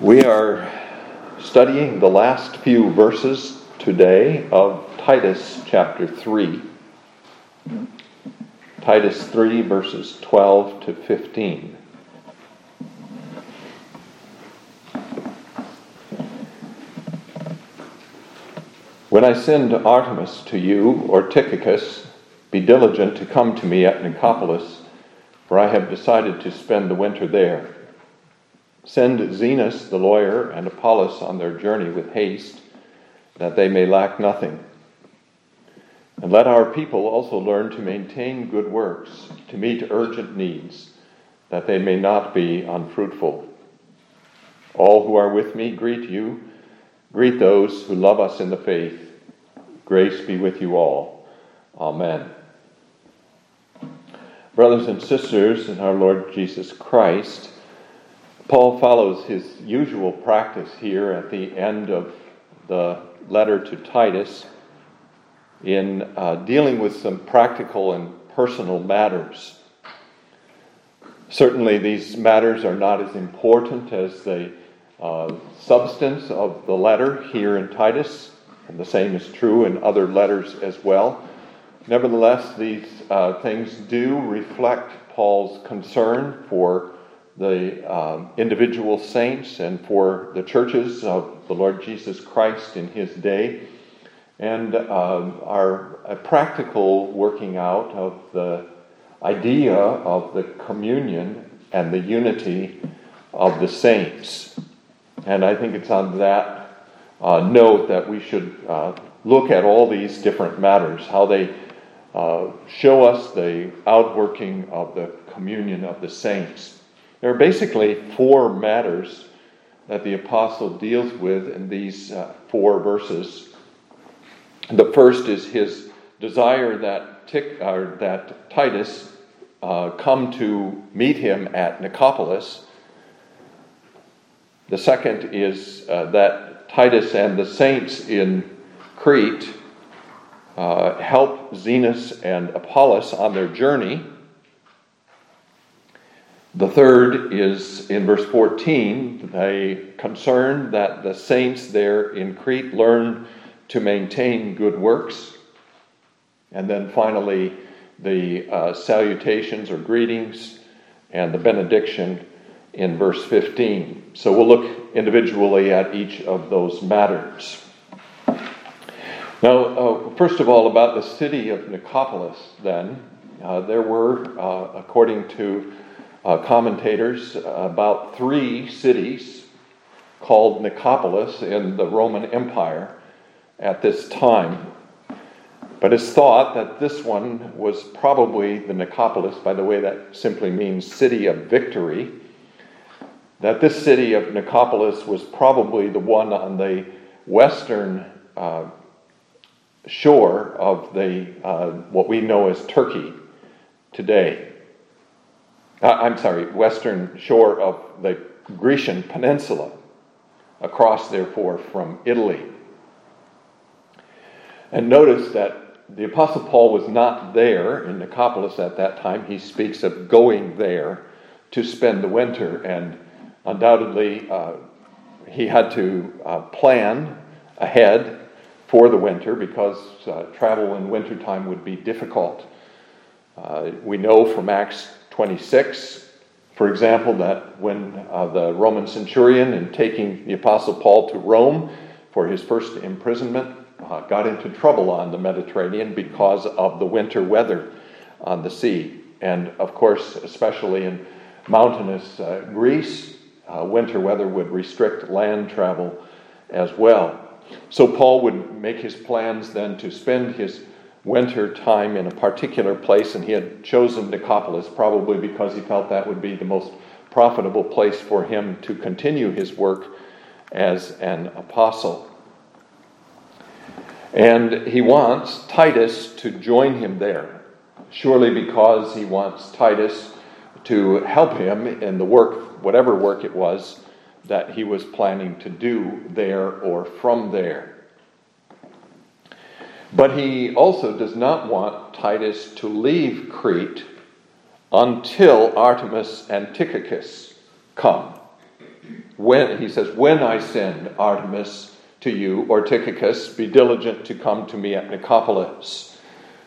We are studying the last few verses today of Titus chapter 3. Titus 3, verses 12 to 15. When I send Artemas to you, or Tychicus, be diligent to come to me at Nicopolis, for I have decided to spend the winter there. Send Zenas the lawyer and Apollos on their journey with haste, that they may lack nothing. And let our people also learn to maintain good works, to meet urgent needs, that they may not be unfruitful. All who are with me greet you. Greet those who love us in the faith. Grace be with you all. Amen. Brothers and sisters in our Lord Jesus Christ, Paul follows his usual practice here at the end of the letter to Titus in uh, dealing with some practical and personal matters. Certainly, these matters are not as important as the uh, substance of the letter here in Titus, and the same is true in other letters as well. Nevertheless, these uh, things do reflect Paul's concern for the um, individual saints and for the churches of the Lord Jesus Christ in his day, and are a practical working out of the idea of the communion and the unity of the saints. And I think it's on that uh, note that we should uh, look at all these different matters, how they uh, show us the outworking of the communion of the saints. There are basically four matters that the apostle deals with in these uh, four verses. The first is his desire that, Tic, that Titus uh, come to meet him at Nicopolis. The second is uh, that Titus and the saints in Crete uh, help Zenas and Apollos on their journey. The third is in verse 14, a concern that the saints there in Crete learn to maintain good works. And then finally, the uh, salutations or greetings and the benediction in verse 15. So we'll look individually at each of those matters. Now, uh, first of all, about the city of Nicopolis, then, uh, there were, uh, according to uh, commentators about three cities called Nicopolis in the Roman Empire at this time. But it's thought that this one was probably the Nicopolis, by the way, that simply means city of victory. That this city of Nicopolis was probably the one on the western uh, shore of the uh, what we know as Turkey today I'm sorry, western shore of the Grecian peninsula, across, therefore, from Italy. And notice that the Apostle Paul was not there in Nicopolis at that time. He speaks of going there to spend the winter, and undoubtedly uh, he had to uh, plan ahead for the winter because uh, travel in wintertime would be difficult. Uh, we know from Acts 26, for example, that when uh, the Roman centurion, in taking the Apostle Paul to Rome for his first imprisonment, uh, got into trouble on the Mediterranean because of the winter weather on the sea. And of course, especially in mountainous uh, Greece, uh, winter weather would restrict land travel as well. So Paul would make his plans then to spend his winter time in a particular place, and he had chosen Nicopolis probably because he felt that would be the most profitable place for him to continue his work as an apostle. And he wants Titus to join him there, surely because he wants Titus to help him in the work, whatever work it was that he was planning to do there or from there. But he also does not want Titus to leave Crete until Artemas and Tychicus come. when he says, When I send Artemas to you, or Tychicus, be diligent to come to me at Nicopolis.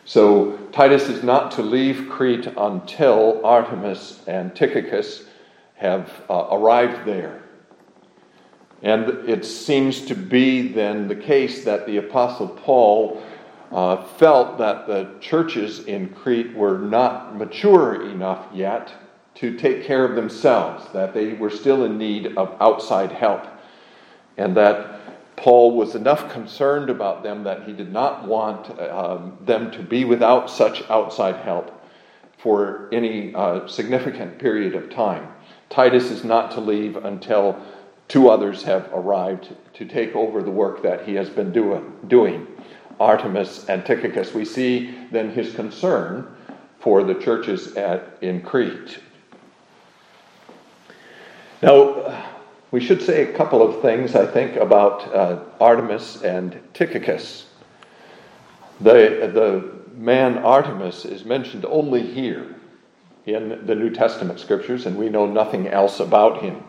So Titus is not to leave Crete until Artemas and Tychicus have uh, arrived there. And it seems to be then the case that the Apostle Paul uh, felt that the churches in Crete were not mature enough yet to take care of themselves, that they were still in need of outside help, and that Paul was enough concerned about them that he did not want um, them to be without such outside help for any uh, significant period of time. Titus is not to leave until two others have arrived to take over the work that he has been do- doing Artemas and Tychicus. We see then his concern for the churches at, in Crete. Now, we should say a couple of things, I think, about uh, Artemas and Tychicus. The, the man Artemas is mentioned only here in the New Testament scriptures, and we know nothing else about him.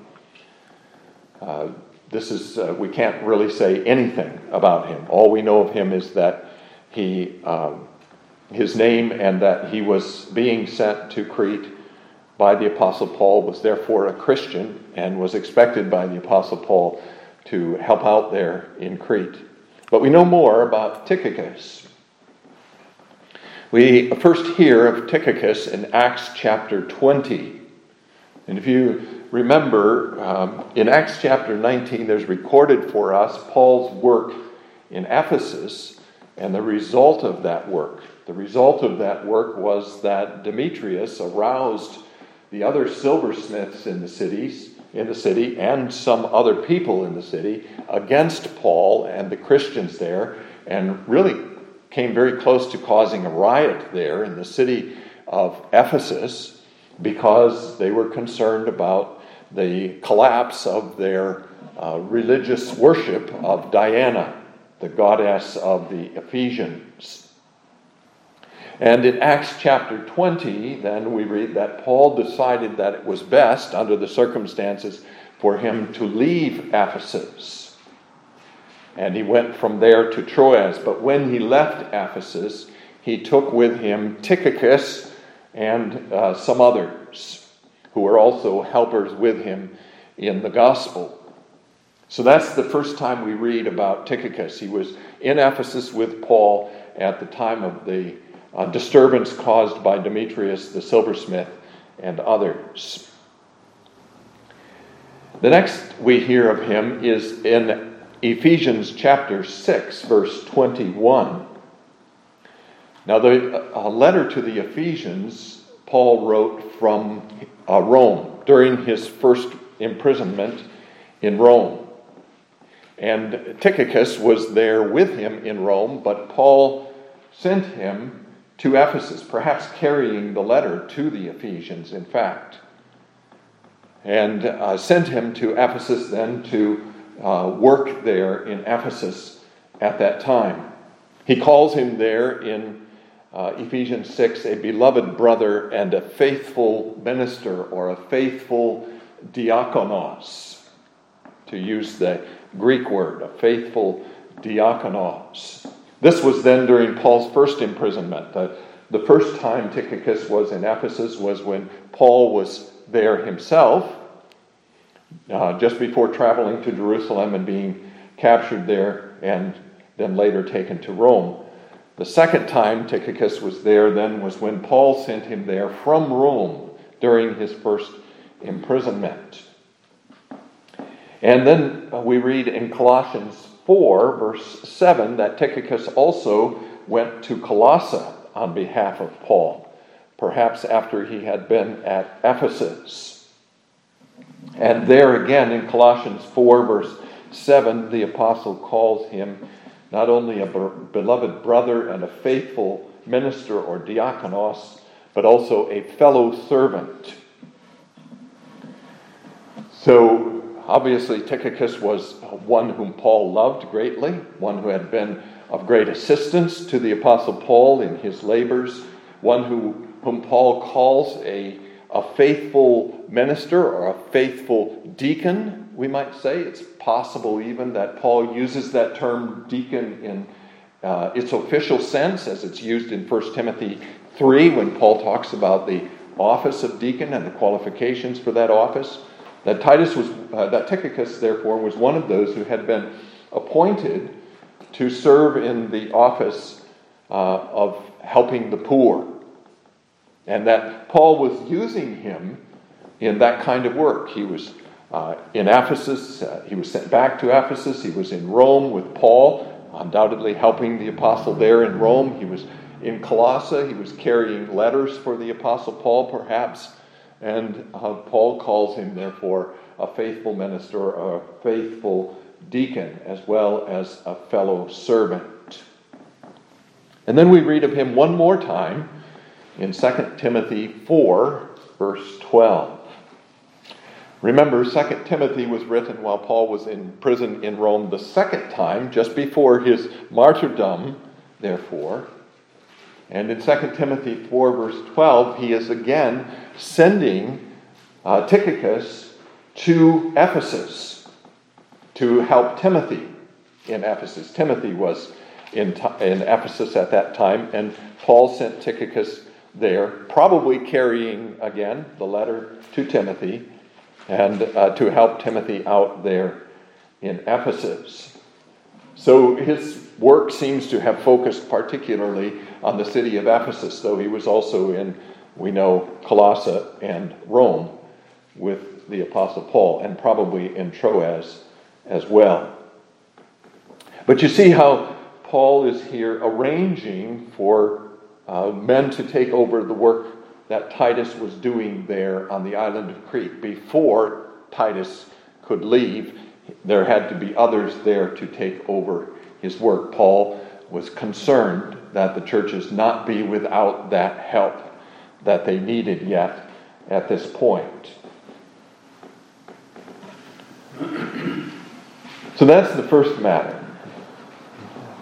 Uh, this is, uh, we can't really say anything about him. All we know of him is that he, um, his name and that he was being sent to Crete by the Apostle Paul, was therefore a Christian, and was expected by the Apostle Paul to help out there in Crete. But we know more about Tychicus. We first hear of Tychicus in Acts chapter 20. And if you remember, um, in Acts chapter 19, there's recorded for us Paul's work in Ephesus and the result of that work. The result of that work was that Demetrius aroused the other silversmiths in the cities in the city and some other people in the city against Paul and the Christians there and really came very close to causing a riot there in the city of Ephesus because they were concerned about the collapse of their uh, religious worship of Diana, the goddess of the Ephesians. And in Acts chapter 20, then we read that Paul decided that it was best, under the circumstances, for him to leave Ephesus. And he went from there to Troas. But when he left Ephesus, he took with him Tychicus and uh, some others who were also helpers with him in the gospel. So that's the first time we read about Tychicus. He was in Ephesus with Paul at the time of the uh, disturbance caused by Demetrius the silversmith and others. The next we hear of him is in Ephesians chapter 6, verse 21. Now, the letter to the Ephesians, Paul wrote from uh, Rome during his first imprisonment in Rome. And Tychicus was there with him in Rome, but Paul sent him to Ephesus, perhaps carrying the letter to the Ephesians, in fact, and uh, sent him to Ephesus then to uh, work there in Ephesus at that time. He calls him there in uh, Ephesians 6 a beloved brother and a faithful minister or a faithful diakonos, to use the Greek word, a faithful diakonos. This was then during Paul's first imprisonment. The, the first time Tychicus was in Ephesus was when Paul was there himself, uh, just before traveling to Jerusalem and being captured there and then later taken to Rome. The second time Tychicus was there then was when Paul sent him there from Rome during his first imprisonment. And then uh, we read in Colossians 4, verse 7, that Tychicus also went to Colossae on behalf of Paul, perhaps after he had been at Ephesus. And there again in Colossians 4, verse 7, the apostle calls him not only a beloved brother and a faithful minister or diakonos, but also a fellow servant. So Obviously, Tychicus was one whom Paul loved greatly, one who had been of great assistance to the Apostle Paul in his labors, one who, whom Paul calls a, a faithful minister or a faithful deacon, we might say. It's possible even that Paul uses that term deacon in uh, its official sense, as it's used in 1 Timothy 3 when Paul talks about the office of deacon and the qualifications for that office. That Titus was, uh, that Tychicus, therefore, was one of those who had been appointed to serve in the office uh, of helping the poor. And that Paul was using him in that kind of work. He was uh, in Ephesus, uh, he was sent back to Ephesus, he was in Rome with Paul, undoubtedly helping the apostle there in Rome. He was in Colossae, he was carrying letters for the apostle Paul, perhaps. And uh, Paul calls him, therefore, a faithful minister, a faithful deacon, as well as a fellow servant. And then we read of him one more time in 2 Timothy 4, verse 12. Remember, 2 Timothy was written while Paul was in prison in Rome the second time, just before his martyrdom, therefore. And in 2 Timothy 4, verse 12, he is again sending uh, Tychicus to Ephesus to help Timothy in Ephesus. Timothy was in, in Ephesus at that time, and Paul sent Tychicus there, probably carrying again the letter to Timothy and uh, to help Timothy out there in Ephesus. So his work seems to have focused particularly on the city of Ephesus, though he was also in, we know, Colossae and Rome with the Apostle Paul, and probably in Troas as well. But you see how Paul is here arranging for uh, men to take over the work that Titus was doing there on the island of Crete. Before Titus could leave, there had to be others there to take over his work. Paul was concerned that the churches not be without that help that they needed yet at this point. So that's the first matter.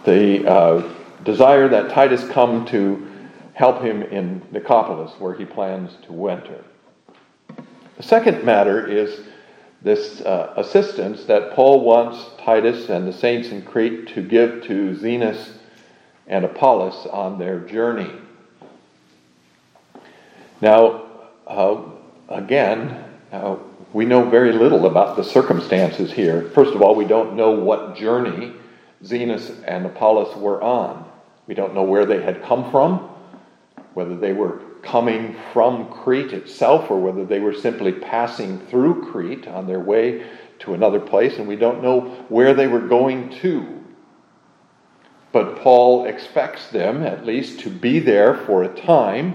The uh, desire that Titus come to help him in Nicopolis, where he plans to winter. The second matter is this uh, assistance that Paul wants Titus and the saints in Crete to give to Zenas and Apollos on their journey. Now, uh, again, uh, we know very little about the circumstances here. First of all, we don't know what journey Zenas and Apollos were on. We don't know where they had come from whether they were coming from Crete itself or whether they were simply passing through Crete on their way to another place, and we don't know where they were going to. But Paul expects them, at least, to be there for a time,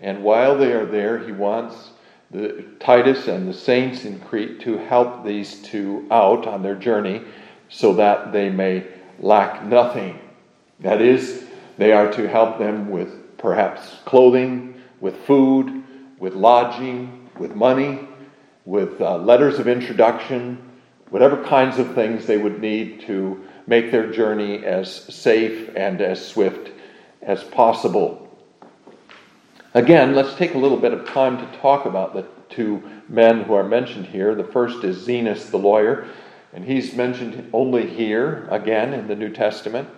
and while they are there, he wants the, Titus and the saints in Crete to help these two out on their journey so that they may lack nothing. That is, they are to help them with perhaps clothing, with food, with lodging, with money, with uh, letters of introduction, whatever kinds of things they would need to make their journey as safe and as swift as possible. Again, let's take a little bit of time to talk about the two men who are mentioned here. The first is Zenas the lawyer, and he's mentioned only here, again, in the New Testament.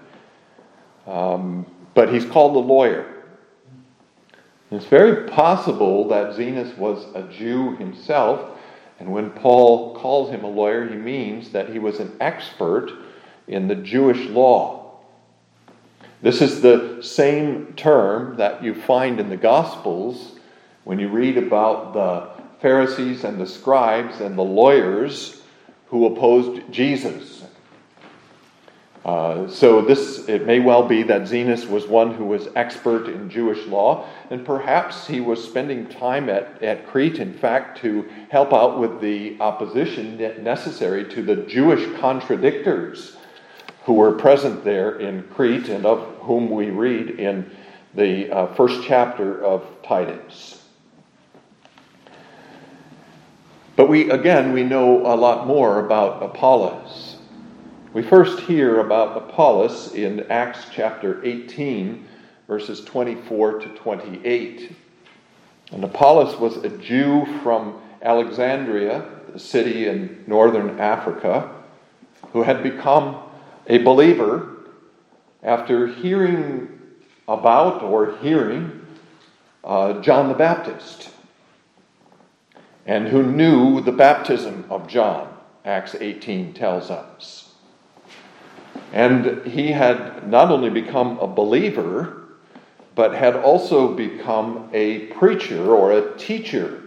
Um, but he's called the lawyer. It's very possible that Zenas was a Jew himself, and when Paul calls him a lawyer, he means that he was an expert in the Jewish law. This is the same term that you find in the Gospels when you read about the Pharisees and the scribes and the lawyers who opposed Jesus. Uh, so this it may well be that Zenas was one who was expert in Jewish law, and perhaps he was spending time at, at Crete, in fact, to help out with the opposition necessary to the Jewish contradictors who were present there in Crete, and of whom we read in the uh, first chapter of Titus. But we again we know a lot more about Apollos. We first hear about Apollos in Acts chapter 18, verses 24 to 28. And Apollos was a Jew from Alexandria, a city in northern Africa, who had become a believer after hearing about or hearing uh, John the Baptist, and who knew the baptism of John, Acts 18 tells us. And he had not only become a believer, but had also become a preacher or a teacher.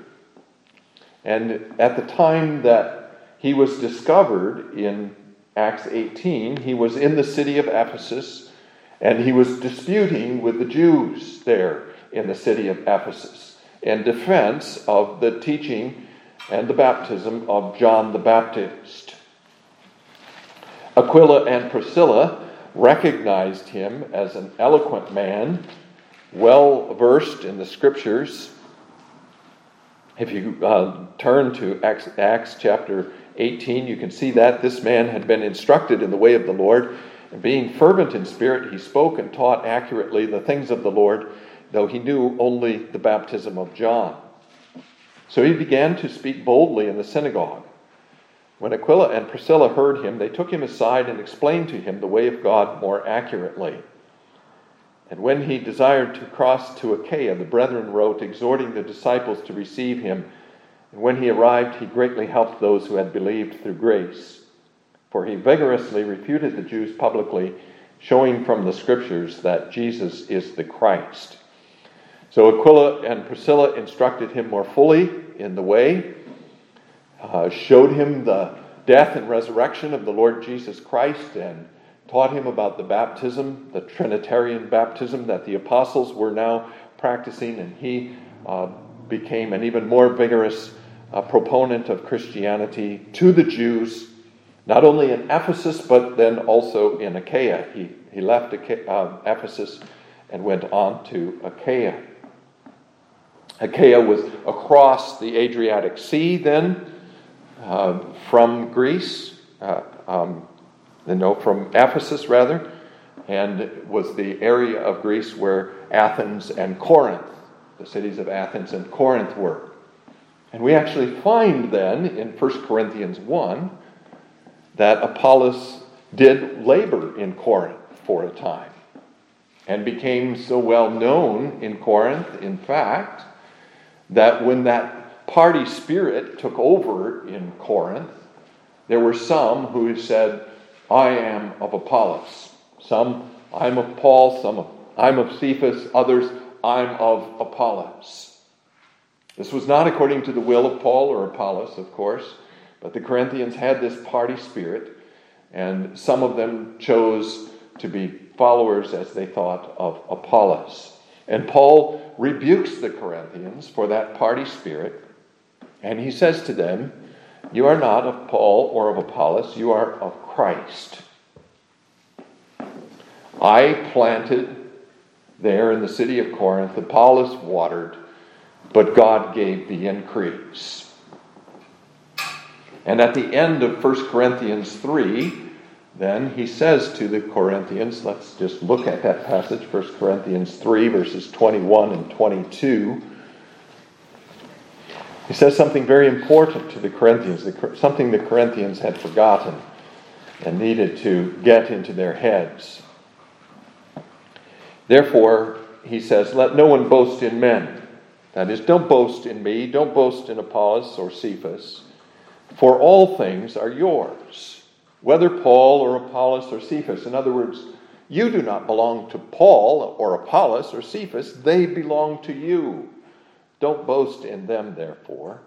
And at the time that he was discovered in Acts 18, he was in the city of Ephesus and he was disputing with the Jews there in the city of Ephesus in defense of the teaching and the baptism of John the Baptist. Aquila and Priscilla recognized him as an eloquent man, well versed in the scriptures. If you uh, turn to Acts, Acts chapter 18, you can see that this man had been instructed in the way of the Lord. And being fervent in spirit, he spoke and taught accurately the things of the Lord, though he knew only the baptism of John. So he began to speak boldly in the synagogue. When Aquila and Priscilla heard him, they took him aside and explained to him the way of God more accurately. And when he desired to cross to Achaia, the brethren wrote, exhorting the disciples to receive him. And when he arrived, he greatly helped those who had believed through grace. For he vigorously refuted the Jews publicly, showing from the scriptures that Jesus is the Christ. So Aquila and Priscilla instructed him more fully in the way, uh, showed him the death and resurrection of the Lord Jesus Christ, and taught him about the baptism, the Trinitarian baptism that the apostles were now practicing, and he uh, became an even more vigorous uh, proponent of Christianity to the Jews, not only in Ephesus, but then also in Achaia. He, he left Achaia, uh, Ephesus and went on to Achaia. Achaia was across the Adriatic Sea then uh, from Greece, uh, um, from Ephesus rather, and was the area of Greece where Athens and Corinth, the cities of Athens and Corinth were. And we actually find then in 1 Corinthians 1 that Apollos did labor in Corinth for a time and became so well known in Corinth, in fact, that when that party spirit took over in Corinth, there were some who said, I am of Apollos. Some, I'm of Paul. Some, I'm of Cephas. Others, I'm of Apollos. This was not according to the will of Paul or Apollos, of course, but the Corinthians had this party spirit, and some of them chose to be followers, as they thought, of Apollos. And Paul rebukes the Corinthians for that party spirit, and he says to them, You are not of Paul or of Apollos, you are of Christ. I planted there in the city of Corinth, Apollos watered, but God gave the increase. And at the end of 1 Corinthians 3, then he says to the Corinthians, let's just look at that passage, 1 Corinthians 3, verses 21 and 22. He says something very important to the Corinthians, something the Corinthians had forgotten and needed to get into their heads. Therefore, he says, Let no one boast in men. That is, don't boast in me, don't boast in Apollos or Cephas, for all things are yours whether Paul or Apollos or Cephas. In other words, you do not belong to Paul or Apollos or Cephas, they belong to you. Don't boast in them, therefore,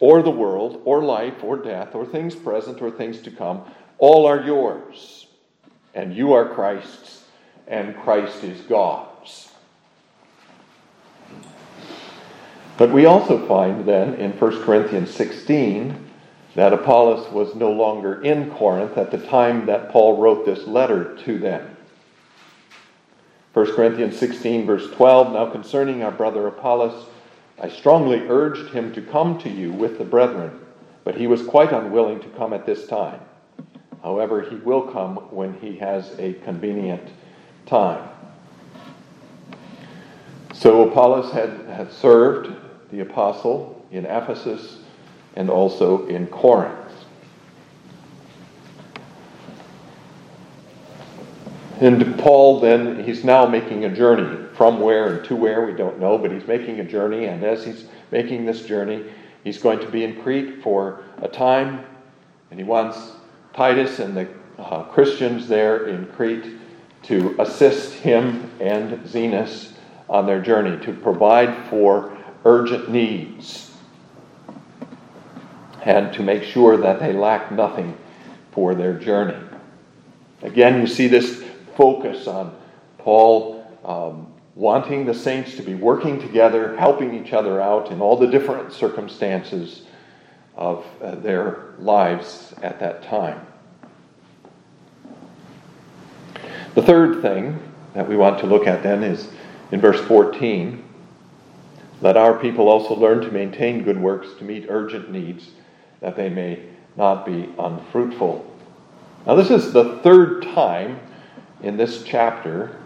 or the world, or life, or death, or things present, or things to come. All are yours, and you are Christ's, and Christ is God's. But we also find then in 1 Corinthians 16 that Apollos was no longer in Corinth at the time that Paul wrote this letter to them. 1 Corinthians 16, verse 12 Now concerning our brother Apollos, I strongly urged him to come to you with the brethren, but he was quite unwilling to come at this time. However, he will come when he has a convenient time. So Apollos had, had served the apostle in Ephesus and also in Corinth. And Paul then, he's now making a journey from where and to where, we don't know, but he's making a journey. And as he's making this journey, he's going to be in Crete for a time. And he wants Titus and the uh, Christians there in Crete to assist him and Zenas on their journey, to provide for urgent needs, and to make sure that they lack nothing for their journey. Again, you see this focus on Paul um, wanting the saints to be working together, helping each other out in all the different circumstances of uh, their lives at that time. The third thing that we want to look at then is in verse 14 let our people also learn to maintain good works to meet urgent needs, that they may not be unfruitful. Now, this is the third time in this chapter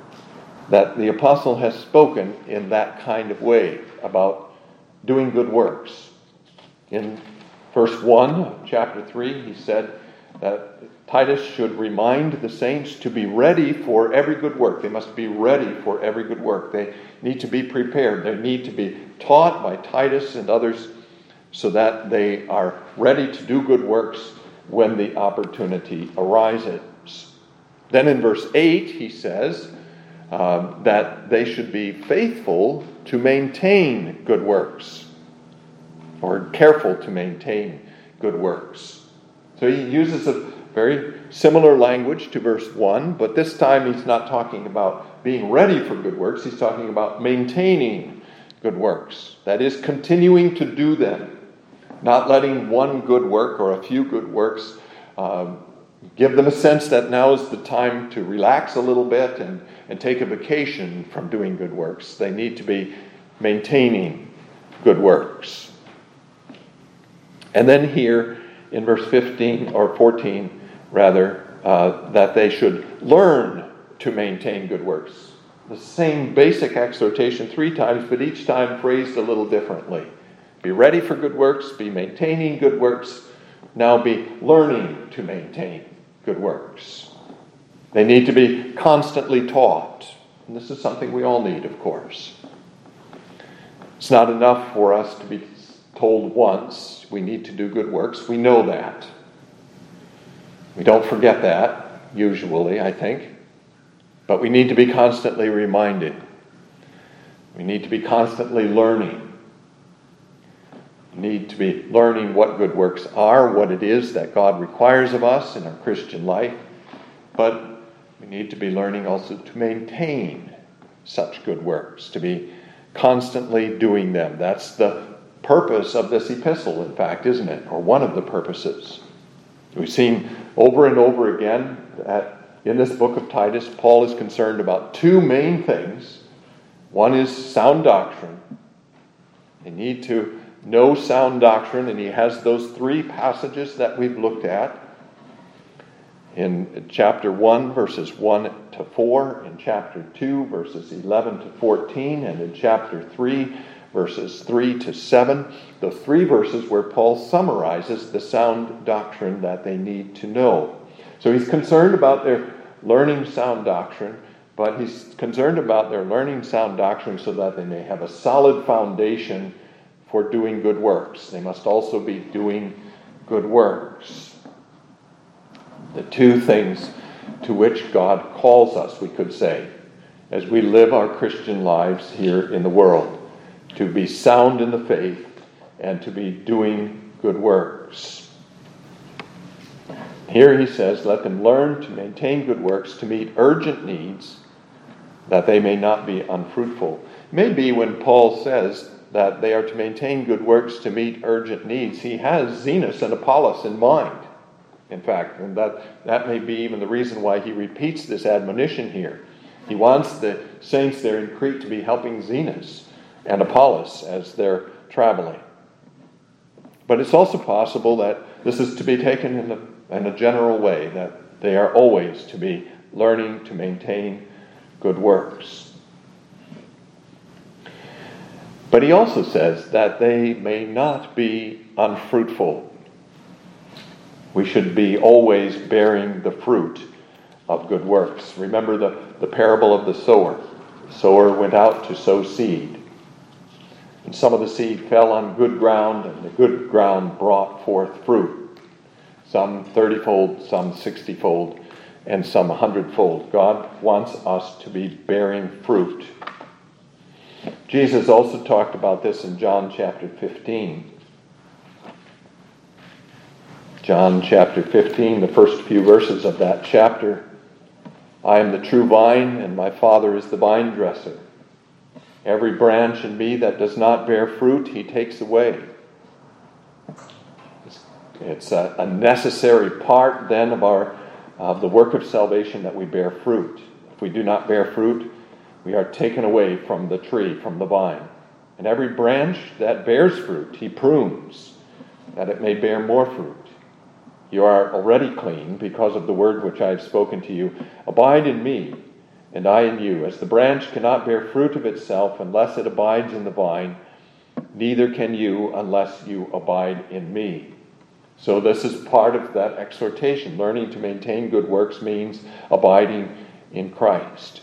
that the apostle has spoken in that kind of way about doing good works. In verse 1 chapter 3, he said that Titus should remind the saints to be ready for every good work. They must be ready for every good work. They need to be prepared. They need to be taught by Titus and others so that they are ready to do good works when the opportunity arises. Then in verse 8, he says um, that they should be faithful to maintain good works, or careful to maintain good works. So he uses a very similar language to verse 1, but this time he's not talking about being ready for good works, he's talking about maintaining good works. That is, continuing to do them, not letting one good work or a few good works um, give them a sense that now is the time to relax a little bit and, and take a vacation from doing good works. They need to be maintaining good works. And then here in verse 15 or 14, rather, uh, that they should learn to maintain good works. The same basic exhortation three times, but each time phrased a little differently. Be ready for good works, be maintaining good works, now be learning to maintain good works. They need to be constantly taught. And this is something we all need, of course. It's not enough for us to be told once we need to do good works. We know that. We don't forget that, usually, I think. But we need to be constantly reminded. We need to be constantly learning need to be learning what good works are, what it is that God requires of us in our Christian life, but we need to be learning also to maintain such good works, to be constantly doing them. That's the purpose of this epistle, in fact, isn't it? Or one of the purposes. We've seen over and over again that in this book of Titus, Paul is concerned about two main things. One is sound doctrine. They need to know sound doctrine, and he has those three passages that we've looked at in chapter 1, verses 1 to 4, in chapter 2, verses 11 to 14, and in chapter 3, verses 3 to 7, the three verses where Paul summarizes the sound doctrine that they need to know. So he's concerned about their learning sound doctrine, but he's concerned about their learning sound doctrine so that they may have a solid foundation for doing good works. They must also be doing good works. The two things to which God calls us, we could say, as we live our Christian lives here in the world to be sound in the faith and to be doing good works. Here he says, Let them learn to maintain good works, to meet urgent needs, that they may not be unfruitful. Maybe when Paul says that they are to maintain good works to meet urgent needs. He has Zenas and Apollos in mind, in fact, and that, that may be even the reason why he repeats this admonition here. He wants the saints there in Crete to be helping Zenas and Apollos as they're traveling. But it's also possible that this is to be taken in a, in a general way, that they are always to be learning to maintain good works. But he also says that they may not be unfruitful. We should be always bearing the fruit of good works. Remember the, the parable of the sower. The sower went out to sow seed. And some of the seed fell on good ground, and the good ground brought forth fruit. Some thirtyfold, some sixtyfold, and some hundredfold. God wants us to be bearing fruit. Jesus also talked about this in John chapter 15. John chapter 15, the first few verses of that chapter. I am the true vine, and my Father is the vine dresser. Every branch in me that does not bear fruit, he takes away. It's a, a necessary part then of our of the work of salvation that we bear fruit. If we do not bear fruit, we are taken away from the tree, from the vine. And every branch that bears fruit, he prunes, that it may bear more fruit. You are already clean because of the word which I have spoken to you. Abide in me, and I in you. As the branch cannot bear fruit of itself unless it abides in the vine, neither can you unless you abide in me. So, this is part of that exhortation. Learning to maintain good works means abiding in Christ.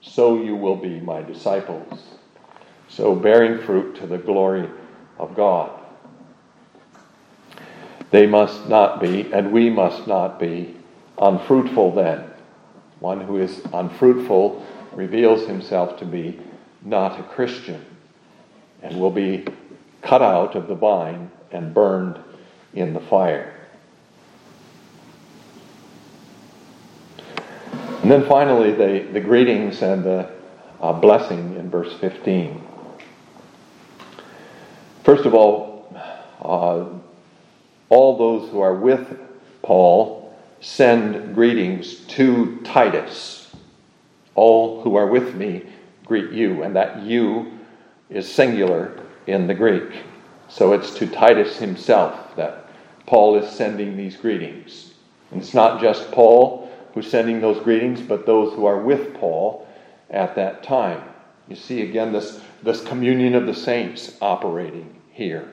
So you will be my disciples. So, bearing fruit to the glory of God. They must not be, and we must not be, unfruitful then. One who is unfruitful reveals himself to be not a Christian and will be cut out of the vine and burned in the fire. And then finally, the, the greetings and the uh, blessing in verse 15. First of all, uh, all those who are with Paul send greetings to Titus. All who are with me greet you, and that you is singular in the Greek. So it's to Titus himself that Paul is sending these greetings. And it's not just Paul who's sending those greetings, but those who are with Paul at that time. You see again this, this communion of the saints operating here.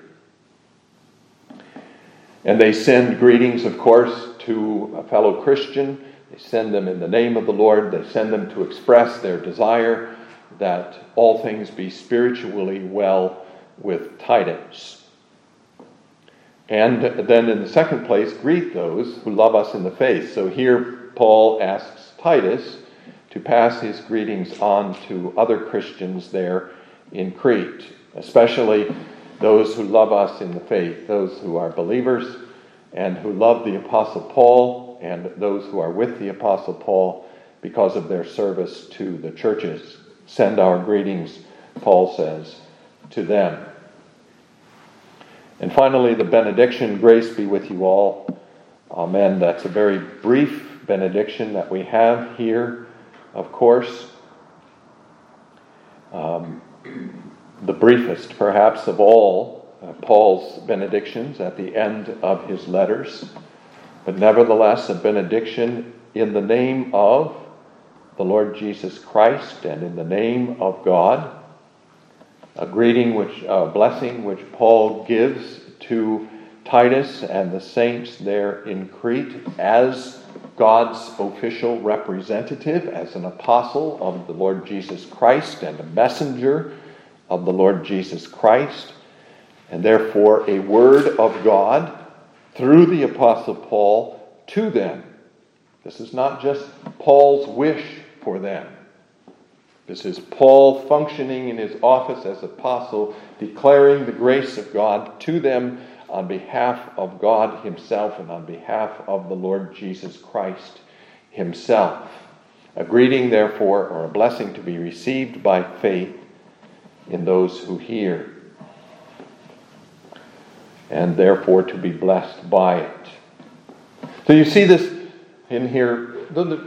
And they send greetings, of course, to a fellow Christian. They send them in the name of the Lord. They send them to express their desire that all things be spiritually well with Titus. And then in the second place, greet those who love us in the faith. So here Paul asks Titus to pass his greetings on to other Christians there in Crete, especially those who love us in the faith, those who are believers and who love the Apostle Paul, and those who are with the Apostle Paul because of their service to the churches. Send our greetings, Paul says, to them. And finally, the benediction grace be with you all. Amen. That's a very brief benediction that we have here, of course. Um, the briefest, perhaps, of all uh, Paul's benedictions at the end of his letters, but nevertheless a benediction in the name of the Lord Jesus Christ and in the name of God. A greeting, which, a blessing which Paul gives to Titus and the saints there in Crete as God's official representative, as an apostle of the Lord Jesus Christ and a messenger of the Lord Jesus Christ, and therefore a word of God through the Apostle Paul to them. This is not just Paul's wish for them. This is Paul functioning in his office as apostle, declaring the grace of God to them on behalf of God Himself and on behalf of the Lord Jesus Christ Himself. A greeting, therefore, or a blessing to be received by faith in those who hear. and therefore to be blessed by it. So you see this in here.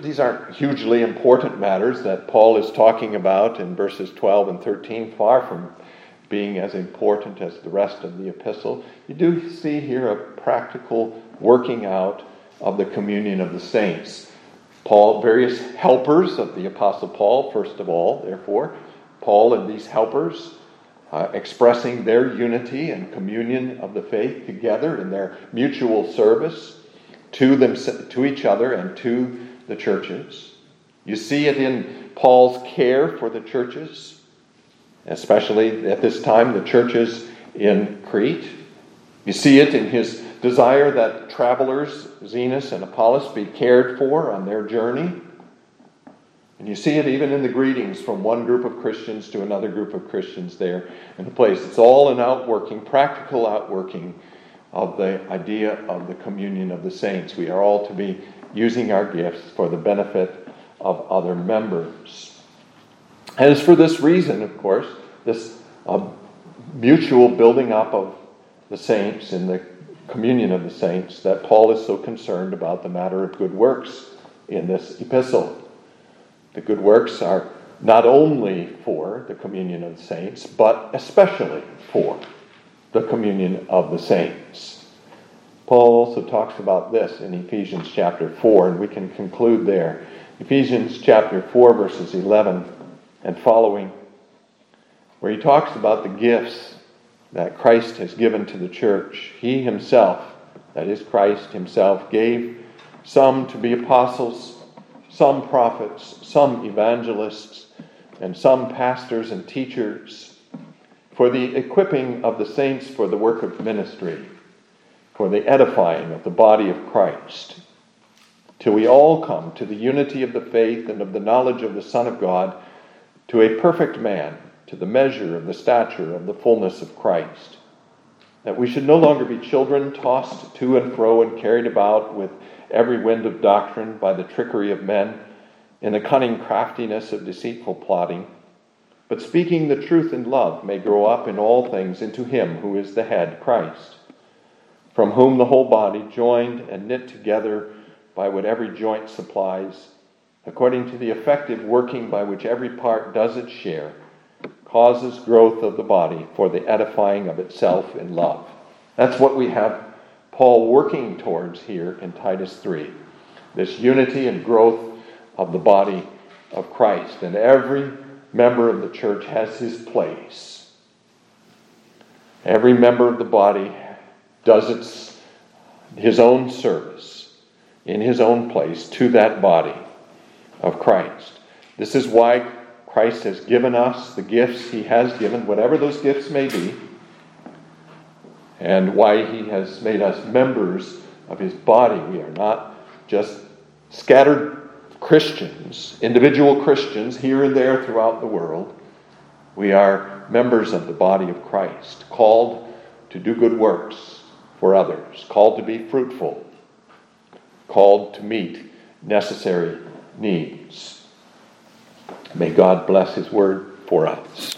These aren't hugely important matters that Paul is talking about in verses 12 and 13, far from being as important as the rest of the epistle. You do see here a practical working out of the communion of the saints. Paul, various helpers of the Apostle Paul, first of all, therefore, Paul and these helpers uh, expressing their unity and communion of the faith together in their mutual service to them to each other and to the churches. You see it in Paul's care for the churches, especially at this time the churches in Crete. You see it in his desire that travelers, Zenas and Apollos, be cared for on their journey. And you see it even in the greetings from one group of Christians to another group of Christians there in the place. It's all an outworking, practical outworking of the idea of the communion of the saints. We are all to be using our gifts for the benefit of other members. And it's for this reason, of course, this uh, mutual building up of the saints in the communion of the saints, that Paul is so concerned about the matter of good works in this epistle. The good works are not only for the communion of the saints, but especially for the communion of the saints. Paul also talks about this in Ephesians chapter 4, and we can conclude there. Ephesians chapter 4, verses 11 and following, where he talks about the gifts that Christ has given to the church. He himself, that is, Christ himself, gave some to be apostles, some prophets, some evangelists, and some pastors and teachers for the equipping of the saints for the work of ministry, for the edifying of the body of Christ, till we all come to the unity of the faith and of the knowledge of the Son of God, to a perfect man to the measure of the stature of the fullness of Christ. That we should no longer be children tossed to and fro and carried about with every wind of doctrine by the trickery of men, in the cunning craftiness of deceitful plotting, but speaking the truth in love may grow up in all things into Him who is the head, Christ, from whom the whole body, joined and knit together by what every joint supplies, according to the effective working by which every part does its share, causes growth of the body for the edifying of itself in love. That's what we have Paul working towards here in Titus 3 this unity and growth of the body of Christ. And every member of the church has his place. Every member of the body does its, his own service in his own place to that body of Christ. This is why Christ has given us the gifts he has given, whatever those gifts may be, and why he has made us members of his body. We are not just scattered Christians, individual Christians here and there throughout the world. We are members of the body of Christ, called to do good works for others, called to be fruitful, called to meet necessary needs. May God bless His word for us.